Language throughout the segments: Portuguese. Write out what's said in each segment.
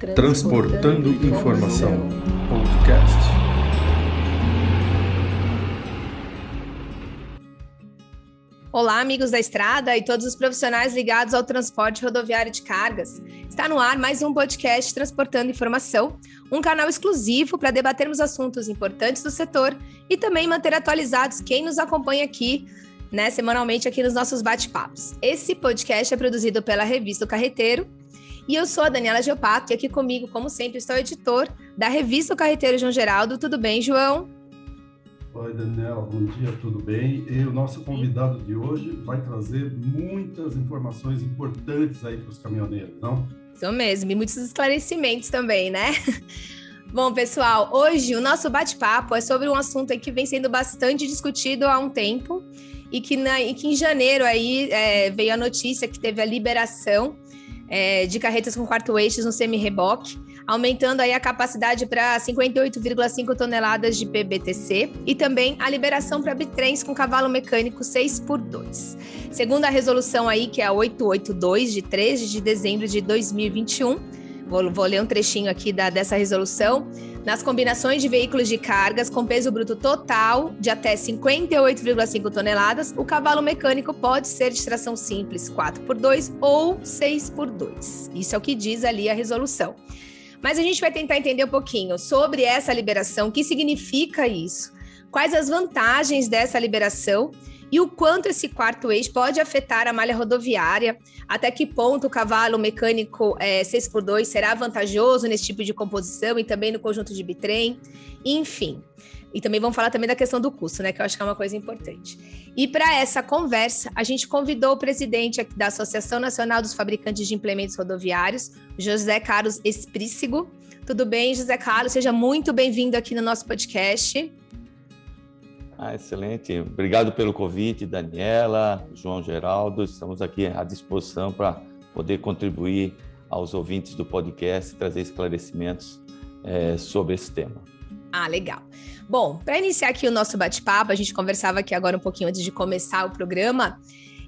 Transportando Informação Podcast. Olá, amigos da estrada e todos os profissionais ligados ao transporte rodoviário de cargas. Está no ar mais um podcast Transportando Informação, um canal exclusivo para debatermos assuntos importantes do setor e também manter atualizados quem nos acompanha aqui, né, semanalmente aqui nos nossos bate-papos. Esse podcast é produzido pela revista o Carreteiro e eu sou a Daniela Geopato e aqui comigo, como sempre, está o editor da revista o Carreteiro João Geraldo. Tudo bem, João? Oi, Daniela, bom dia, tudo bem? E o nosso convidado de hoje vai trazer muitas informações importantes aí para os caminhoneiros, não? Isso mesmo, e muitos esclarecimentos também, né? Bom, pessoal, hoje o nosso bate-papo é sobre um assunto que vem sendo bastante discutido há um tempo e que, na, e que em janeiro aí é, veio a notícia que teve a liberação é, de carretas com quarto eixos no semi-reboque, aumentando aí a capacidade para 58,5 toneladas de PBTC e também a liberação para bitrens com cavalo mecânico 6 por 2. Segundo a resolução aí, que é a 882 de 13 de dezembro de 2021, Vou, vou, ler um trechinho aqui da, dessa resolução. Nas combinações de veículos de cargas com peso bruto total de até 58,5 toneladas, o cavalo mecânico pode ser de tração simples 4x2 ou 6x2. Isso é o que diz ali a resolução. Mas a gente vai tentar entender um pouquinho sobre essa liberação, o que significa isso, quais as vantagens dessa liberação e o quanto esse quarto eixo pode afetar a malha rodoviária, até que ponto o cavalo mecânico é, 6x2 será vantajoso nesse tipo de composição e também no conjunto de bitrem, enfim. E também vamos falar também da questão do custo, né, que eu acho que é uma coisa importante. E para essa conversa, a gente convidou o presidente da Associação Nacional dos Fabricantes de Implementos Rodoviários, José Carlos Esprícigo. Tudo bem, José Carlos? Seja muito bem-vindo aqui no nosso podcast. Ah, excelente. Obrigado pelo convite, Daniela, João Geraldo. Estamos aqui à disposição para poder contribuir aos ouvintes do podcast trazer esclarecimentos é, sobre esse tema. Ah, legal. Bom, para iniciar aqui o nosso bate-papo, a gente conversava aqui agora um pouquinho antes de começar o programa.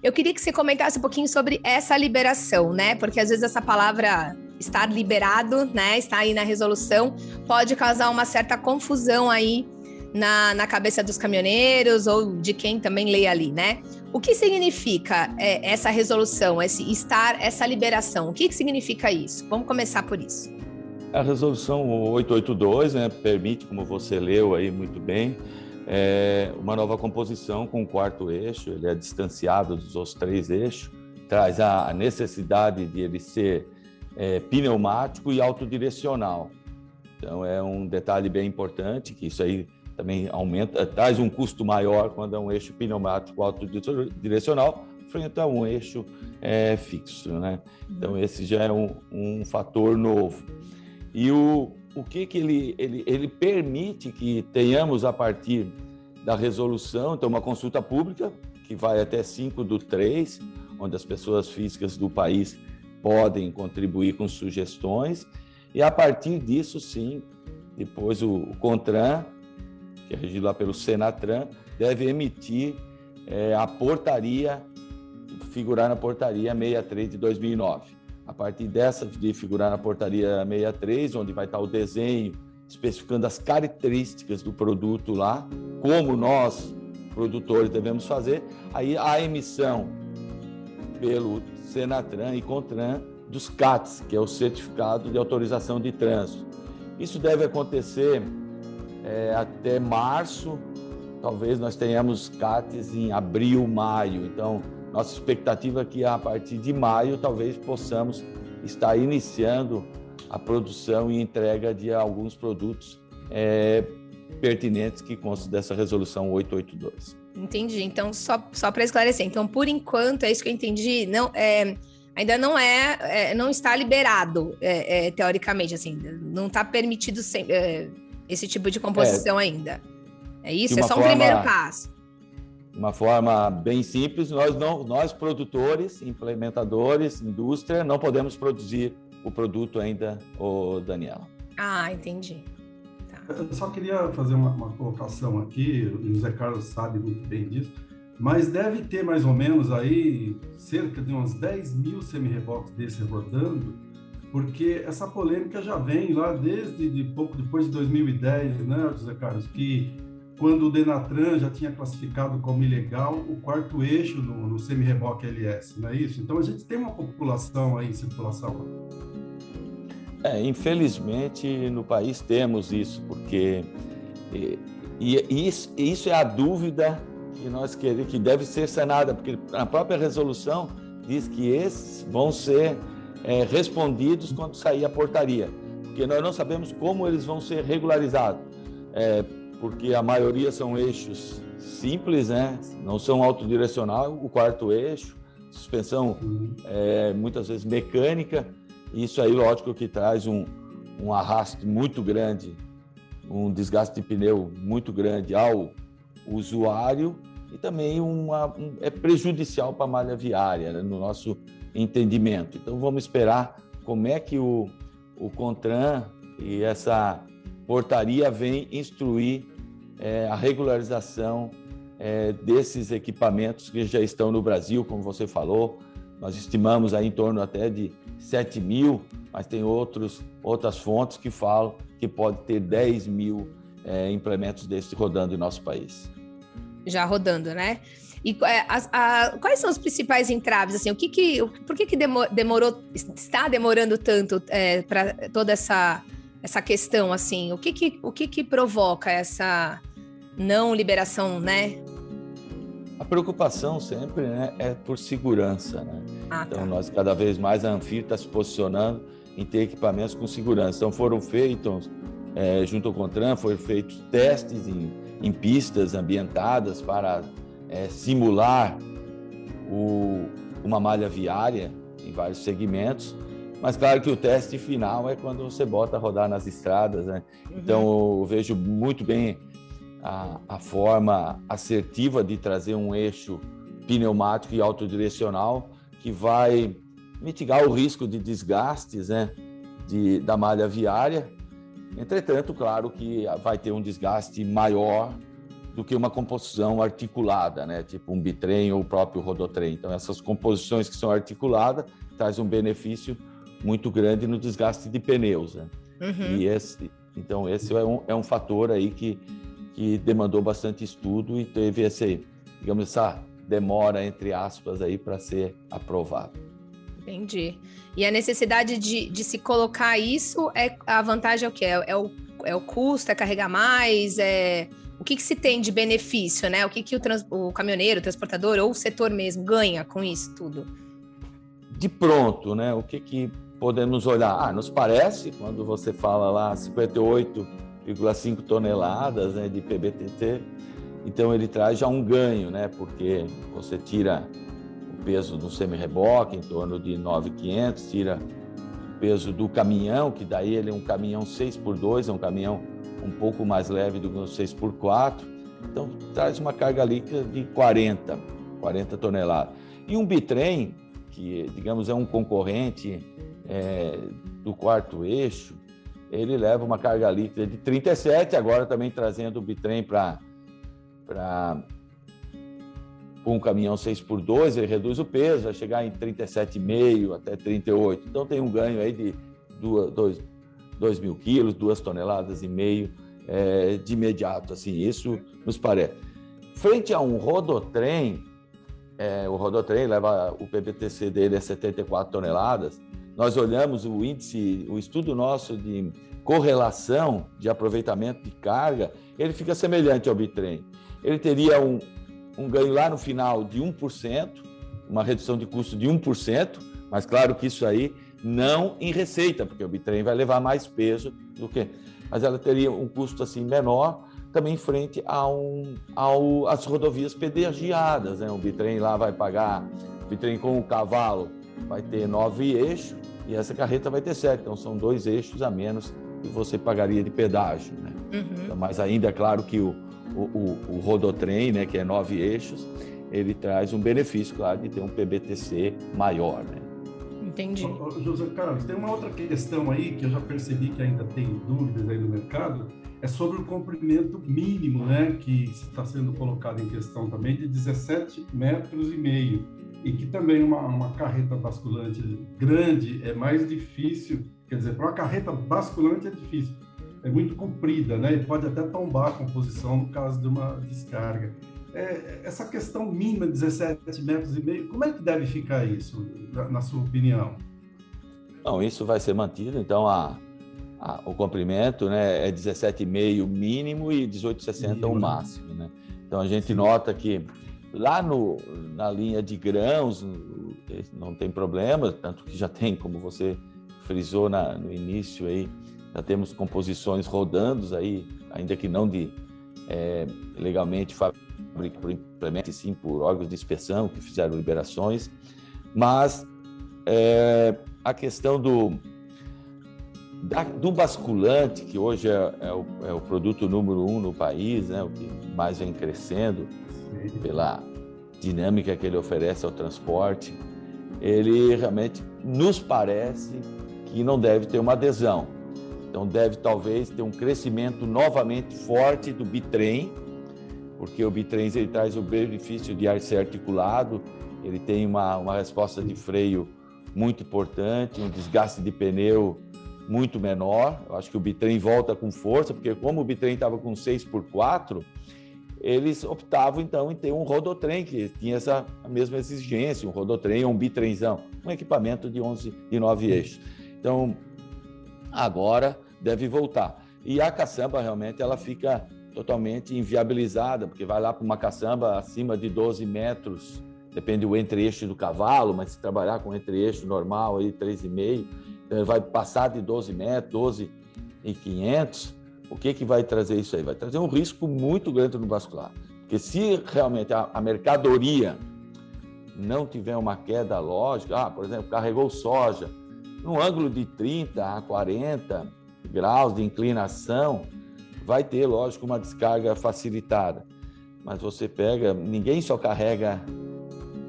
Eu queria que você comentasse um pouquinho sobre essa liberação, né? Porque às vezes essa palavra estar liberado, né, está aí na resolução, pode causar uma certa confusão aí na, na cabeça dos caminhoneiros ou de quem também lê ali, né? O que significa é, essa resolução, esse estar, essa liberação? O que, que significa isso? Vamos começar por isso. A resolução 882 né, permite, como você leu aí muito bem, é, uma nova composição com o quarto eixo, ele é distanciado dos outros três eixos, traz a necessidade de ele ser é, pneumático e autodirecional. Então é um detalhe bem importante que isso aí também aumenta, traz um custo maior quando é um eixo pneumático autodirecional frente a um eixo é, fixo, né? Então esse já é um, um fator novo. E o, o que que ele, ele, ele permite que tenhamos a partir da resolução, então uma consulta pública que vai até 5 do 3, onde as pessoas físicas do país podem contribuir com sugestões, e a partir disso, sim, depois o, o CONTRAN que é regido lá pelo Senatran, deve emitir é, a portaria, figurar na portaria 63 de 2009. A partir dessa, de figurar na portaria 63, onde vai estar o desenho especificando as características do produto lá, como nós, produtores, devemos fazer, aí a emissão pelo Senatran e Contran dos CATs, que é o Certificado de Autorização de Trânsito. Isso deve acontecer é, até março, talvez nós tenhamos CATs em abril, maio. Então, nossa expectativa é que a partir de maio talvez possamos estar iniciando a produção e entrega de alguns produtos é, pertinentes que constam dessa resolução 882. Entendi. Então, só, só para esclarecer, então, por enquanto, é isso que eu entendi, não, é, ainda não é, é não está liberado, é, é teoricamente, assim, não está permitido sem, é, esse tipo de composição é, ainda. É isso? É só forma, um primeiro passo. Uma forma bem simples, nós não, nós produtores, implementadores, indústria, não podemos produzir o produto ainda, o Daniela. Ah, entendi. Tá. Eu só queria fazer uma, uma colocação aqui, o José Carlos sabe muito bem disso, mas deve ter mais ou menos aí cerca de uns 10 mil semi-reboques desses rodando porque essa polêmica já vem lá desde de pouco depois de 2010, né, José Carlos, que quando o Denatran já tinha classificado como ilegal o quarto eixo no, no semi-reboque LS, não é isso? Então a gente tem uma população aí em circulação. É, infelizmente no país temos isso, porque e, e isso, isso é a dúvida que nós queremos, que deve ser sanada, porque a própria resolução diz que esses vão ser é, respondidos quando sair a portaria, porque nós não sabemos como eles vão ser regularizados, é, porque a maioria são eixos simples, né? não são autodirecional, o quarto eixo, suspensão é, muitas vezes mecânica, isso aí, lógico, que traz um, um arraste muito grande, um desgaste de pneu muito grande ao usuário e também uma, um, é prejudicial para a malha viária, né, no nosso entendimento. Então vamos esperar como é que o, o CONTRAN e essa portaria vem instruir é, a regularização é, desses equipamentos que já estão no Brasil, como você falou. Nós estimamos aí em torno até de 7 mil, mas tem outros, outras fontes que falam que pode ter 10 mil é, implementos desses rodando em nosso país já rodando, né? E é, a, a, quais são os principais entraves? Assim, o que que, por que, que demorou, está demorando tanto é, para toda essa, essa questão? Assim, o que que, o que que provoca essa não liberação, né? A preocupação sempre né, é por segurança, né? Ah, então, tá. nós cada vez mais a Anfir está se posicionando em ter equipamentos com segurança. Então, foram feitos, é, junto ao Contran, foram feitos testes em em pistas ambientadas para é, simular o, uma malha viária em vários segmentos. Mas claro que o teste final é quando você bota a rodar nas estradas, né? Uhum. Então eu vejo muito bem a, a, forma assertiva de trazer um eixo pneumático e autodirecional que vai mitigar o risco de desgastes, né? De, da malha viária Entretanto, claro que vai ter um desgaste maior do que uma composição articulada, né? tipo um bitrem ou o próprio rodotrem. Então, essas composições que são articuladas traz um benefício muito grande no desgaste de pneus. Né? Uhum. E esse, então, esse é um, é um fator aí que, que demandou bastante estudo e teve esse, digamos, essa demora, entre aspas, aí para ser aprovado. Entendi. E a necessidade de, de se colocar isso, é a vantagem é o quê? É, é, o, é o custo, é carregar mais, é o que, que se tem de benefício, né? O que, que o, trans, o caminhoneiro, o transportador ou o setor mesmo ganha com isso tudo? De pronto, né? O que, que podemos olhar? Ah, nos parece, quando você fala lá 58,5 toneladas né, de PBTT, então ele traz já um ganho, né? Porque você tira peso do semi-reboque, em torno de 9,500, tira o peso do caminhão, que daí ele é um caminhão 6x2, é um caminhão um pouco mais leve do que um 6x4, então traz uma carga líquida de 40, 40 toneladas. E um bitrem, que digamos é um concorrente é, do quarto eixo, ele leva uma carga líquida de 37, agora também trazendo o bitrem para um caminhão 6x2, ele reduz o peso, vai chegar em 37,5 até 38. Então tem um ganho aí de 2 mil quilos, 2 toneladas e meio é, de imediato. Assim, isso nos parece. Frente a um rodotrem, é, o rodotrem leva o PBTC dele a 74 toneladas. Nós olhamos o índice, o estudo nosso de correlação de aproveitamento de carga, ele fica semelhante ao bitrem. Ele teria um, um ganho lá no final de 1%, uma redução de custo de 1%, mas claro que isso aí não em receita, porque o bitrem vai levar mais peso do que. Mas ela teria um custo assim menor também frente a um, ao, às rodovias pedegiadas. Né? O bitrem lá vai pagar, o bitrem com o cavalo vai ter nove eixos e essa carreta vai ter sete. Então são dois eixos a menos que você pagaria de pedágio. Né? Uhum. Então, mas ainda é claro que o, o, o, o rodotrem, né, que é nove eixos, ele traz um benefício, claro, de ter um PBTC maior, né? Entendi. José Carlos, tem uma outra questão aí que eu já percebi que ainda tem dúvidas aí no mercado, é sobre o comprimento mínimo, né, que está sendo colocado em questão também, de 17 metros e meio. e que também uma, uma carreta basculante grande é mais difícil, quer dizer, para uma carreta basculante é difícil, é muito comprida, né? E pode até tombar a composição no caso de uma descarga. É, essa questão mínima de 17 metros e meio, como é que deve ficar isso, na, sua opinião? Não, isso vai ser mantido, então a, a, o comprimento né, é 17,5 mínimo e 18,60 o máximo. Né? Então a gente nota que lá no, na linha de grãos não tem problema, tanto que já tem, como você frisou na, no início aí, já temos composições rodando aí, ainda que não de é, legalmente por implemento, sim por órgãos de inspeção que fizeram liberações, mas é, a questão do, da, do basculante, que hoje é, é, o, é, o, produto número um no país, né, o que mais vem crescendo pela dinâmica que ele oferece ao transporte, ele realmente nos parece que não deve ter uma adesão. Então deve talvez ter um crescimento novamente forte do bitrem, porque o bitrens ele traz o benefício de ar ser articulado, ele tem uma, uma resposta de freio muito importante, um desgaste de pneu muito menor. Eu acho que o bitrem volta com força, porque como o bitrem estava com 6 por 4 eles optavam então em ter um rodotrem que tinha essa mesma exigência, um rodotrem ou um bitrenzão, um equipamento de 11 e 9 eixos. Então, agora deve voltar. E a caçamba realmente ela fica totalmente inviabilizada, porque vai lá para uma caçamba acima de 12 metros, depende do entre-eixo do cavalo, mas se trabalhar com entre-eixo normal, aí 3,5, então vai passar de 12 metros, 12 e 500, o que, que vai trazer isso aí? Vai trazer um risco muito grande no vascular. Porque se realmente a, a mercadoria não tiver uma queda lógica, ah, por exemplo, carregou soja, num ângulo de 30 a 40 graus de inclinação, vai ter, lógico, uma descarga facilitada. Mas você pega, ninguém só carrega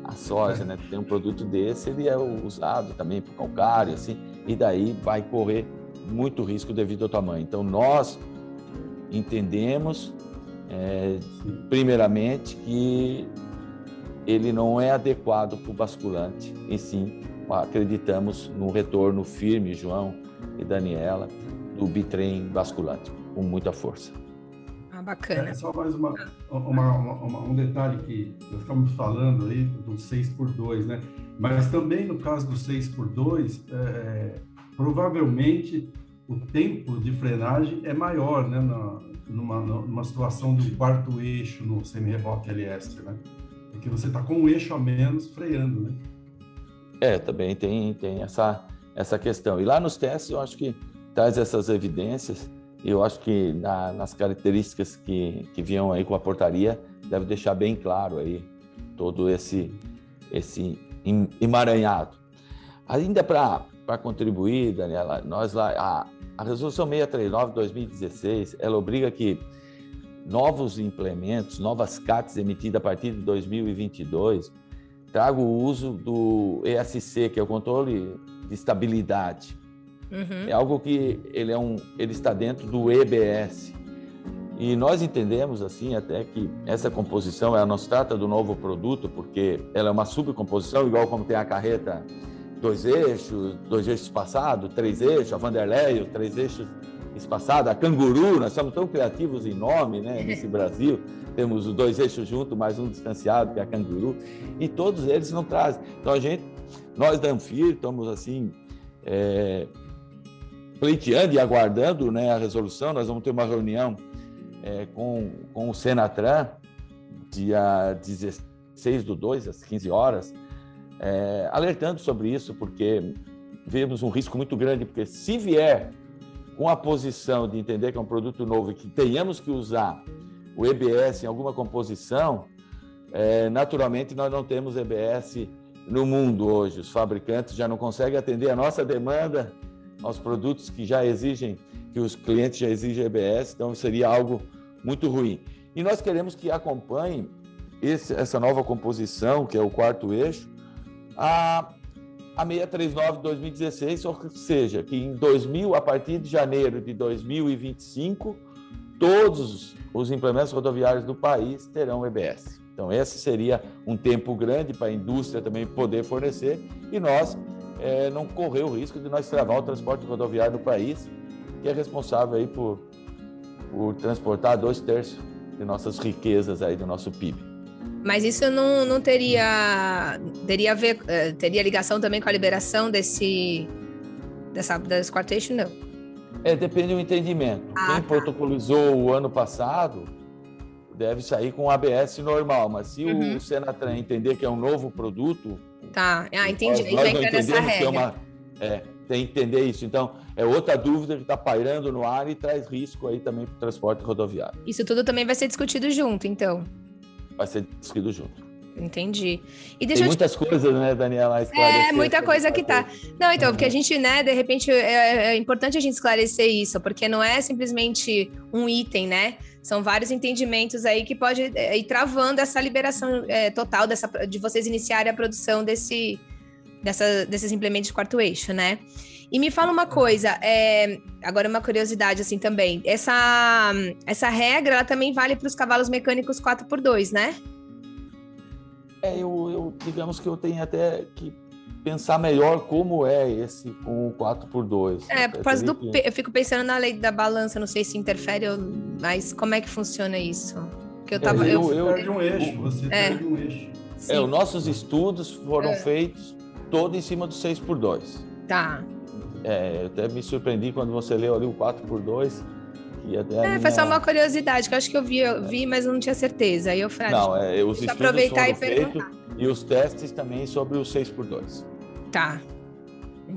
a soja, né? Tem um produto desse, ele é usado também para calcário, assim, e daí vai correr muito risco devido ao tamanho. Então, nós entendemos, é, primeiramente, que ele não é adequado para o basculante, e sim acreditamos no retorno firme, João e Daniela, do bitrem basculante com muita força. Ah, bacana. É, só mais uma, uma, uma, um detalhe que nós estamos falando aí do 6 por 2 né? Mas também no caso do 6 por 2 é, provavelmente o tempo de frenagem é maior, né? Na, numa, numa situação do quarto eixo no semi-reboque LS, né? Porque você está com um eixo a menos freando, né? É, também tem, tem essa, essa questão. E lá nos testes eu acho que traz essas evidências eu acho que na, nas características que, que vinham aí com a portaria, deve deixar bem claro aí todo esse, esse emaranhado. Ainda para contribuir, Daniela, nós lá, a, a resolução 639 de 2016, ela obriga que novos implementos, novas CATs emitidas a partir de 2022, tragam o uso do ESC, que é o controle de estabilidade Uhum. É algo que ele, é um, ele está dentro do EBS. E nós entendemos assim até que essa composição, ela não se trata do novo produto, porque ela é uma subcomposição, igual como tem a carreta dois eixos, dois eixos espaçados, três eixos, a Vanderlei, três eixos espaçados, a Canguru, nós somos tão criativos em nome, né, nesse Brasil. Temos os dois eixos juntos, mais um distanciado, que é a Canguru, e todos eles não trazem. Então a gente, nós da Anfir, estamos assim, é, pleiteando e aguardando né, a resolução. Nós vamos ter uma reunião é, com, com o Senatran, dia 16 do 2, às 15 horas, é, alertando sobre isso, porque vemos um risco muito grande, porque se vier com a posição de entender que é um produto novo e que tenhamos que usar o EBS em alguma composição, é, naturalmente nós não temos EBS no mundo hoje. Os fabricantes já não conseguem atender a nossa demanda aos produtos que já exigem, que os clientes já exigem EBS, então seria algo muito ruim. E nós queremos que acompanhe esse, essa nova composição, que é o quarto eixo, a, a 639 de 2016, ou seja, que em 2000, a partir de janeiro de 2025, todos os implementos rodoviários do país terão EBS. Então, esse seria um tempo grande para a indústria também poder fornecer e nós é, não correr o risco de nós travar o transporte rodoviário no país, que é responsável aí por, por transportar dois terços de nossas riquezas aí do nosso PIB. Mas isso não, não teria teria ver, eh, teria ligação também com a liberação desse dessa quartation, não? É, depende do entendimento. Ah, Quem tá. protocolizou o ano passado deve sair com ABS normal, mas se uhum. o Senatran entender que é um novo produto, tá, ah, entendi. Nós, nós não regra. Que é uma, é, tem que entender isso. Então, é outra dúvida que está pairando no ar e traz risco aí também para o transporte rodoviário. Isso tudo também vai ser discutido junto, então? Vai ser discutido junto. Entendi. E deixa Tem muitas te... coisas, né, Daniela? É, muita coisa que tá. Não, então, porque a gente, né, de repente, é, é, importante a gente esclarecer isso, porque não é simplesmente um item, né? São vários entendimentos aí que pode é, ir travando essa liberação é, total dessa, de vocês iniciarem a produção desse, dessa, desses implementos de quarto eixo, né? E me fala uma coisa, é, agora uma curiosidade assim também. Essa, essa regra ela também vale para os cavalos mecânicos 4x2, né? É, eu, eu, digamos que eu tenho até que pensar melhor como é esse com o 4x2. É, por causa do. Que... Eu fico pensando na lei da balança, não sei se interfere, mas como é que funciona isso? Porque eu tava. É, eu, eu, eu, perde um eixo, você é. perde um eixo. É, os nossos estudos foram é. feitos todo em cima do 6x2. Tá. É, eu até me surpreendi quando você leu ali o 4x2. E até é, minha... foi só uma curiosidade, que eu acho que eu vi, eu vi, mas não tinha certeza. Aí eu falei, ah, não, é, os estudos aproveitar e perguntar. E os testes também sobre o 6x2. Tá.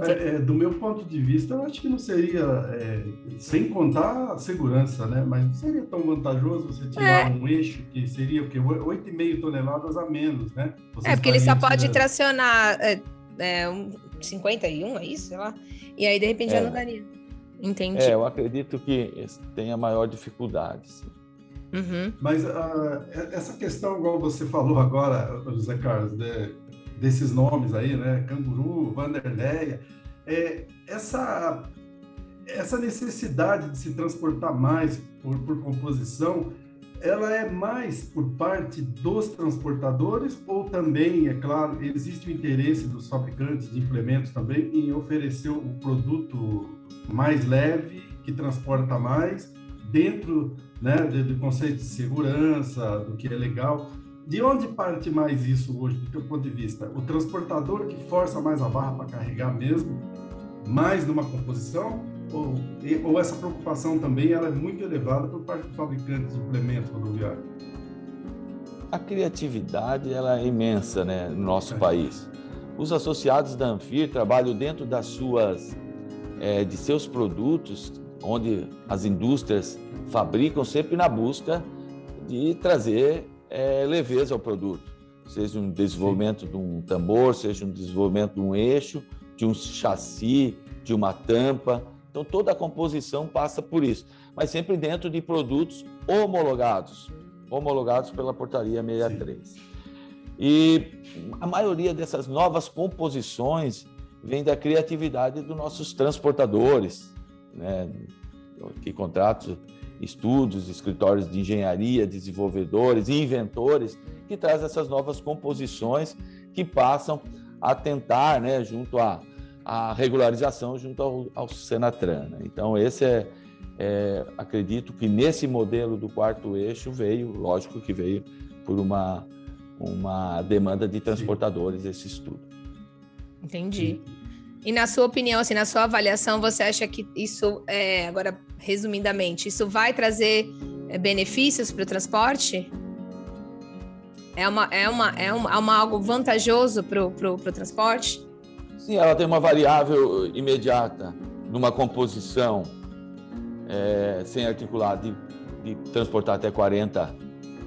É, é, do meu ponto de vista, eu acho que não seria, é, sem contar a segurança, né? Mas não seria tão vantajoso você tirar é. um eixo que seria o quê? 8,5 toneladas a menos, né? Você é, porque ele só pode tracionar é, é, um 51, é isso? Sei lá. E aí, de repente, já é. não daria. Entendi. É, eu acredito que tenha maior dificuldade. Sim. Uhum. Mas uh, essa questão, igual você falou agora, José Carlos, de, desses nomes aí, né? Canguru, Vanderleia, é, essa, essa necessidade de se transportar mais por, por composição ela é mais por parte dos transportadores ou também, é claro, existe o interesse dos fabricantes de implementos também em oferecer o produto mais leve, que transporta mais, dentro né, do, do conceito de segurança, do que é legal. De onde parte mais isso hoje, do teu ponto de vista? O transportador que força mais a barra para carregar mesmo, mais numa composição? ou, ou essa preocupação também ela é muito elevada por parte dos fabricantes de implementos rodoviários? A criatividade ela é imensa né, no nosso é. país. Os associados da Anfir trabalham dentro das suas, é, de seus produtos, onde as indústrias fabricam sempre na busca de trazer é, leveza ao produto, seja um desenvolvimento Sim. de um tambor, seja um desenvolvimento de um eixo, de um chassi, de uma tampa. Então, toda a composição passa por isso, mas sempre dentro de produtos homologados, homologados pela Portaria 63. Sim. E a maioria dessas novas composições vem da criatividade dos nossos transportadores, né? que contratam estudos, escritórios de engenharia, desenvolvedores, inventores, que trazem essas novas composições que passam a tentar, né, junto a a regularização junto ao, ao Senatran. Né? Então, esse é, é, acredito que nesse modelo do quarto eixo veio, lógico que veio por uma, uma demanda de transportadores Sim. esse estudo. Entendi. E na sua opinião, assim, na sua avaliação, você acha que isso, é, agora resumidamente, isso vai trazer é, benefícios para o transporte? É, uma, é, uma, é, uma, é uma algo vantajoso para o transporte? Sim, ela tem uma variável imediata numa composição é, sem articular de, de, transportar até 40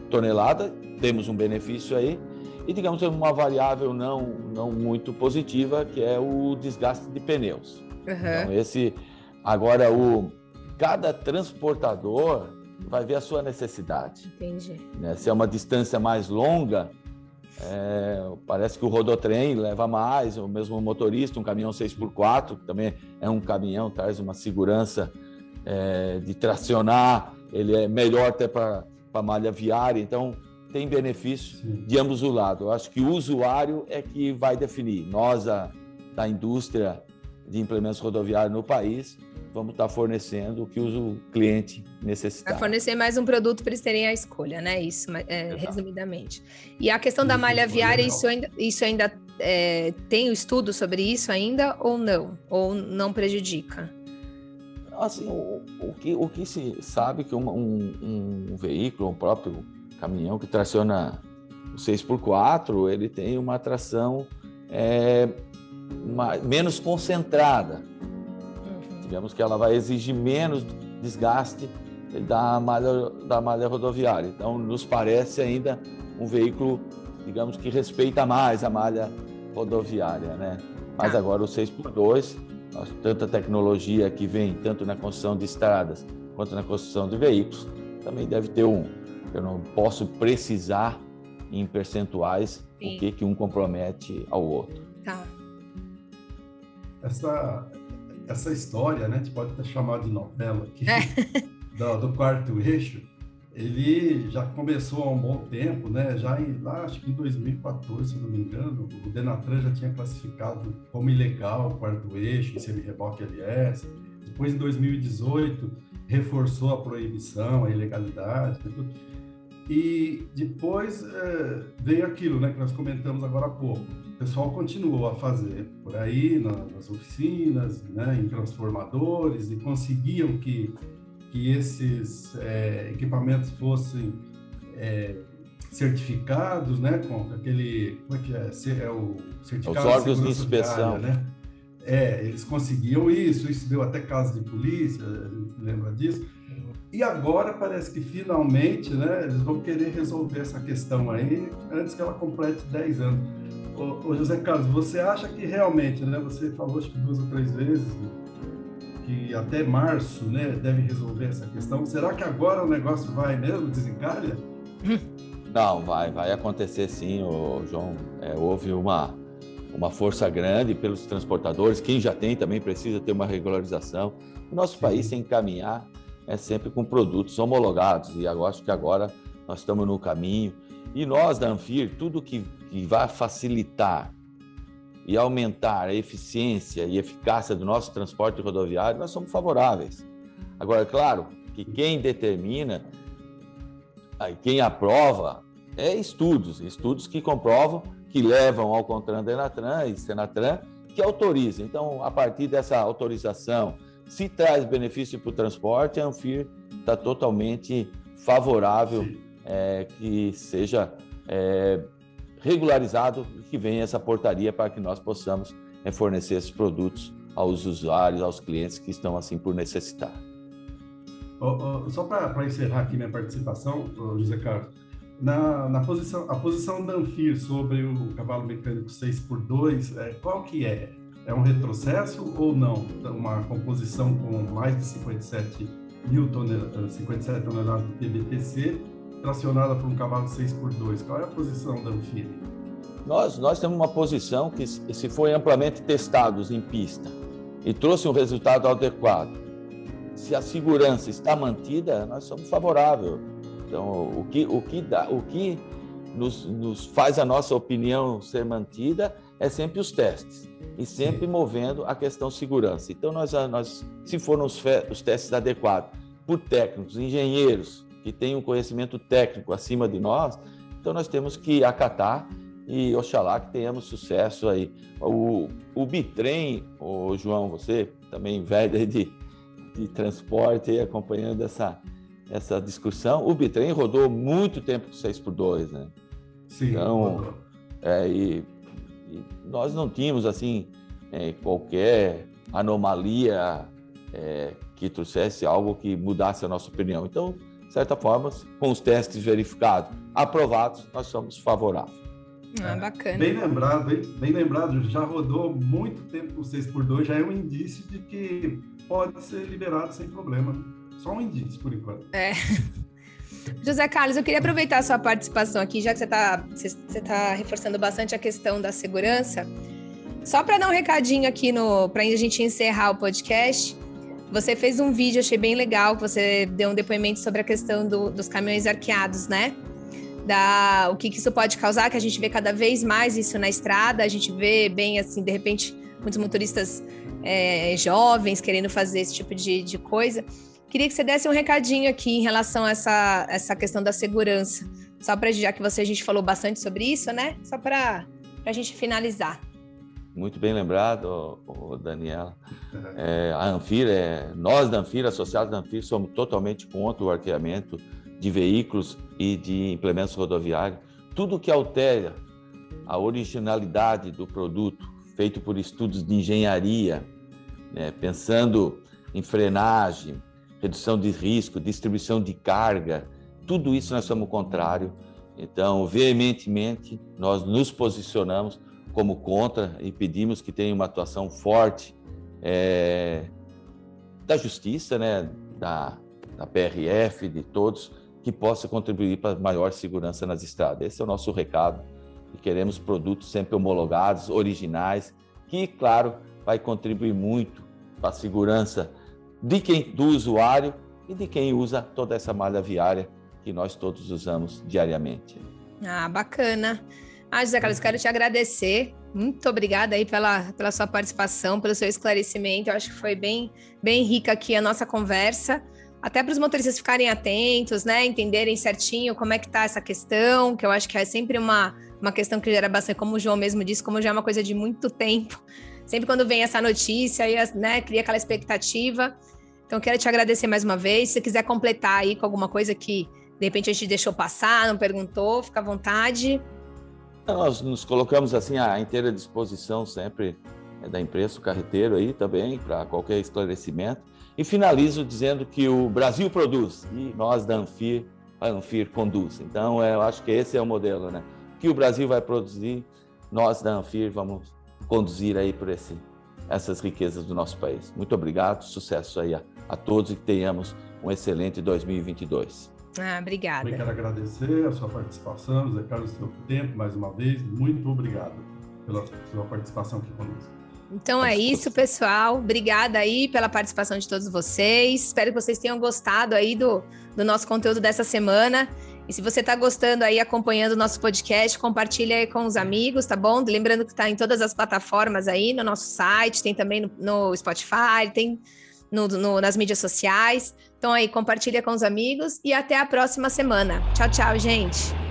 toneladas, temos um benefício aí. E, digamos, uma variável não, não muito positiva, que é o desgaste de pneus. Uhum. Então, esse, agora, o, cada transportador vai ver a sua necessidade. Entendi. Né? Se é uma distância mais longa, é, parece que o rodotrem leva mais, o mesmo motorista, um caminhão 6x4, que também é um caminhão, traz uma segurança é, de tracionar, ele é melhor até para a malha viária. Então, tem benefício Sim. de ambos os lados. Eu acho que o usuário é que vai definir. Nós, a, da indústria de implementos rodoviários no país, vamos estar fornecendo o que o cliente necessitar. Vai fornecer mais um produto para eles terem a escolha, né? Isso, é, resumidamente. E a questão da malha viária, isso ainda, isso ainda é, tem o estudo sobre isso ainda ou não? Ou não prejudica? Assim, o, o que, o que se sabe que um, um, um veículo, um próprio caminhão que traciona o 6x4, ele tem uma tração é, uma, menos concentrada. Digamos que ela vai exigir menos desgaste da malha, da malha rodoviária. Então, nos parece ainda um veículo, digamos que respeita mais a malha rodoviária, né? Mas tá. agora o 6x2, tanta tecnologia que vem tanto na construção de estradas quanto na construção de veículos, também deve ter um. Eu não posso precisar em percentuais Sim. o que, que um compromete ao outro. Tá. Essa, essa história, né? A gente pode até chamar de novela aqui, é. do, do, quarto eixo, ele já começou há um bom tempo, né? Já em, lá, acho que em 2014, se não me engano, o Denatran já tinha classificado como ilegal o quarto eixo em semi-reboque LS. Depois, em 2018, reforçou a proibição, a ilegalidade. Tudo. E depois é, veio aquilo, né, que nós comentamos agora há pouco pessoal continuou a fazer por aí, na, nas oficinas, né, em transformadores, e conseguiam que, que esses é, equipamentos fossem é, certificados, né, com aquele, como é que é, é o certificado Os órgãos de, de inspeção, diária, né? É, eles conseguiam isso, isso deu até caso de polícia, lembra disso? E agora parece que finalmente, né, eles vão querer resolver essa questão aí antes que ela complete 10 anos. Ô, José Carlos, você acha que realmente, né? Você falou acho que duas ou três vezes que até março, né, deve resolver essa questão. Será que agora o negócio vai mesmo desencalha? Não, vai, vai acontecer sim, ô, João. É, houve uma uma força grande pelos transportadores. Quem já tem também precisa ter uma regularização. O nosso sim. país tem que caminhar é sempre com produtos homologados e eu acho que agora nós estamos no caminho. E nós da Anfir, tudo que, que vai facilitar e aumentar a eficiência e eficácia do nosso transporte rodoviário, nós somos favoráveis. Agora, é claro que quem determina, quem aprova, é estudos, estudos que comprovam, que levam ao CONTRAN, DENATRAN e SENATRAN, que autorizam. Então, a partir dessa autorização, se traz benefício para o transporte, a Anfir está totalmente favorável é, que seja é, regularizado e que venha essa portaria para que nós possamos é, fornecer esses produtos aos usuários, aos clientes que estão assim por necessitar. Oh, oh, só para encerrar aqui minha participação, José Carlos, na, na, posição, a posição da Anfir sobre o cavalo mecânico 6x2, é, qual que é? É um retrocesso ou não? Uma composição com mais de 57 mil toneladas, 57 toneladas de PBTC tracionada por um cavalo 6x2. Qual é a posição da Anfine? Nós, nós temos uma posição que, se foi amplamente testados em pista e trouxe um resultado adequado, se a segurança está mantida, nós somos favoráveis. Então, o que, o que, dá, o que nos, nos faz a nossa opinião ser mantida é sempre os testes e sempre movendo a questão segurança. Então, nós, nós se foram os, os testes adequados por técnicos, engenheiros, que tem um conhecimento técnico acima de nós, então nós temos que acatar e oxalá que tenhamos sucesso aí. O, o bitrem, o João, você também velho de, de transporte e acompanhando essa, essa discussão, o bitrem rodou muito tempo com 6x2, né? Sim, então, é, e, e, nós não tínhamos assim é, qualquer anomalia é, que trouxesse algo que mudasse a nossa opinião. Então, de certa forma, com os testes verificados, aprovados, nós somos favoráveis. Ah, bacana. Bem lembrado, bem, bem, lembrado, já rodou muito tempo com 6x2, já é um indício de que pode ser liberado sem problema. Só um indício, por enquanto. É. José Carlos, eu queria aproveitar a sua participação aqui, já que você está você tá reforçando bastante a questão da segurança. Só para dar um recadinho aqui para a gente encerrar o podcast, você fez um vídeo, achei bem legal, que você deu um depoimento sobre a questão do, dos caminhões arqueados, né? da o que, que isso pode causar, que a gente vê cada vez mais isso na estrada, a gente vê bem assim, de repente, muitos motoristas é, jovens querendo fazer esse tipo de, de coisa. Queria que você desse um recadinho aqui em relação a essa, essa questão da segurança. Só para já que você a gente falou bastante sobre isso, né? Só para a gente finalizar. Muito bem lembrado, Daniela. É, a Anfir, é, nós da Anfir, associados da Anfir, somos totalmente contra o arqueamento de veículos e de implementos rodoviários. Tudo que altera a originalidade do produto, feito por estudos de engenharia, né, pensando em frenagem, redução de risco, distribuição de carga, tudo isso nós somos contrário. Então, veementemente, nós nos posicionamos como contra e pedimos que tenha uma atuação forte é, da justiça, né, da, da PRF, de todos, que possa contribuir para maior segurança nas estradas. Esse é o nosso recado. E queremos produtos sempre homologados, originais, que, claro, vai contribuir muito para a segurança de quem, do usuário e de quem usa toda essa malha viária que nós todos usamos diariamente. Ah, bacana. Ah, José Carlos, quero te agradecer. Muito obrigada aí pela, pela sua participação, pelo seu esclarecimento. Eu acho que foi bem, bem rica aqui a nossa conversa. Até para os motoristas ficarem atentos, né? Entenderem certinho como é que está essa questão, que eu acho que é sempre uma, uma questão que gera bastante, como o João mesmo disse, como já é uma coisa de muito tempo. Sempre quando vem essa notícia, aí, né, cria aquela expectativa. Então, quero te agradecer mais uma vez. Se quiser completar aí com alguma coisa que de repente a gente deixou passar, não perguntou, fica à vontade. Nós nos colocamos assim à inteira disposição sempre é, da imprensa, o carreteiro aí também, para qualquer esclarecimento. E finalizo dizendo que o Brasil produz e nós da Anfir, a Anfir conduz. Então, é, eu acho que esse é o modelo, né? Que o Brasil vai produzir, nós da Anfir vamos conduzir aí por esse, essas riquezas do nosso país. Muito obrigado, sucesso aí a, a todos e que tenhamos um excelente 2022. Ah, obrigada. Eu quero agradecer a sua participação, Zé Carlos, seu tempo mais uma vez. Muito obrigado pela sua participação aqui conosco. Então é isso, pessoal. Obrigada aí pela participação de todos vocês. Espero que vocês tenham gostado aí do, do nosso conteúdo dessa semana. E se você está gostando aí, acompanhando o nosso podcast, compartilha aí com os amigos, tá bom? Lembrando que está em todas as plataformas aí, no nosso site, tem também no, no Spotify, tem no, no, nas mídias sociais. Então aí, compartilha com os amigos e até a próxima semana. Tchau, tchau, gente.